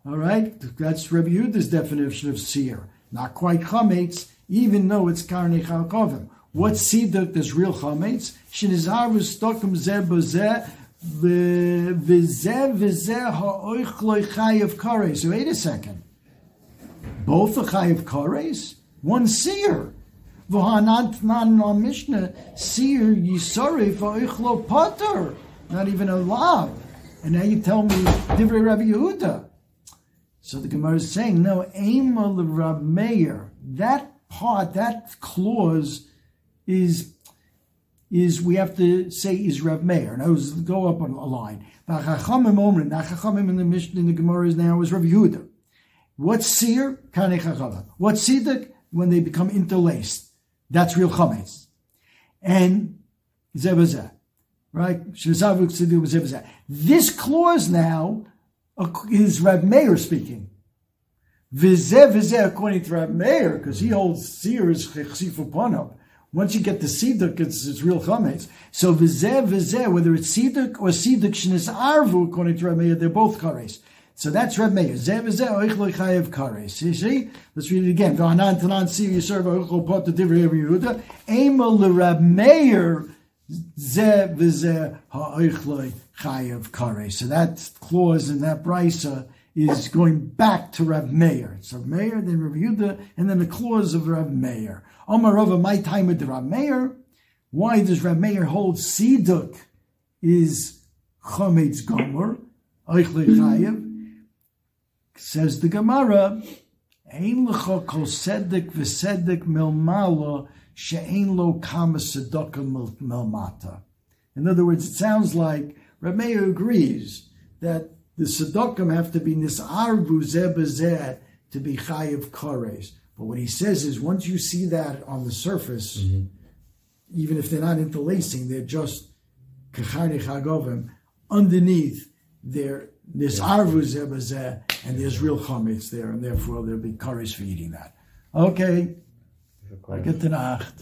All right, that's Rabbi Yehuda's definition of seer. Not quite chametz, even though it's karne chagovim. What siduk does real chametz? Zeh v'zeh v'zeh. So wait a second. Both the chayav kares? One seer. V'hanat nan on Mishnah, seer yisarif ha'oichlo potter. Not even a lav. And now you tell me divrei Rabbi Yehuda. So the Gemara is saying, no, Ema Rab Meir, that part, that clause is is we have to say is Rav Meir. Now go up on a line. Chachamim omrim. Now in the Mishnah in the Gemara is now is Rav Yehuda. What's seer? Kanei Chachamim. What's siduk? When they become interlaced. That's real chametz. And zebazeh. Right? This clause now is Rav Meir speaking. Vizeh vizeh according to Rav Meir, because he holds seer is chesifu panab. Once you get the siduk, it's, it's real chametz. So v'zeh v'zeh, whether it's siduk or siduk shnis arvu, according to Rameir, they're both kares. So that's Reb Meir. V'zeh oichloi chayev kares. You see? Let's read it again. V'anan tanan si yisur v'oichlo pot divrei Yehuda. Ema l'Reb Meir zeh v'zeh ha'oichloi chayev kares. So that clause in that brisa is going back to Reb Meir. It's Reb Meir, then Reb Yehuda, and then the clause of Reb Meir. Rava, my time with Meir. Why does Meir hold Siduk is Chometz Gomer, Eichle Chayev? Says the Gemara, Ein lecha kol sedek v'sedek milmala she'ein lo kama sedaka milmata. In other words, it sounds like Meir agrees that the sedokim have to be nisarvu zeh to be chayiv kores. But what he says is once you see that on the surface, mm-hmm. even if they're not interlacing, they're just kacharne chagovim, underneath they're there's arvuz and there's real chametz there, and therefore there'll be courage for eating that. Okay, get to Nacht.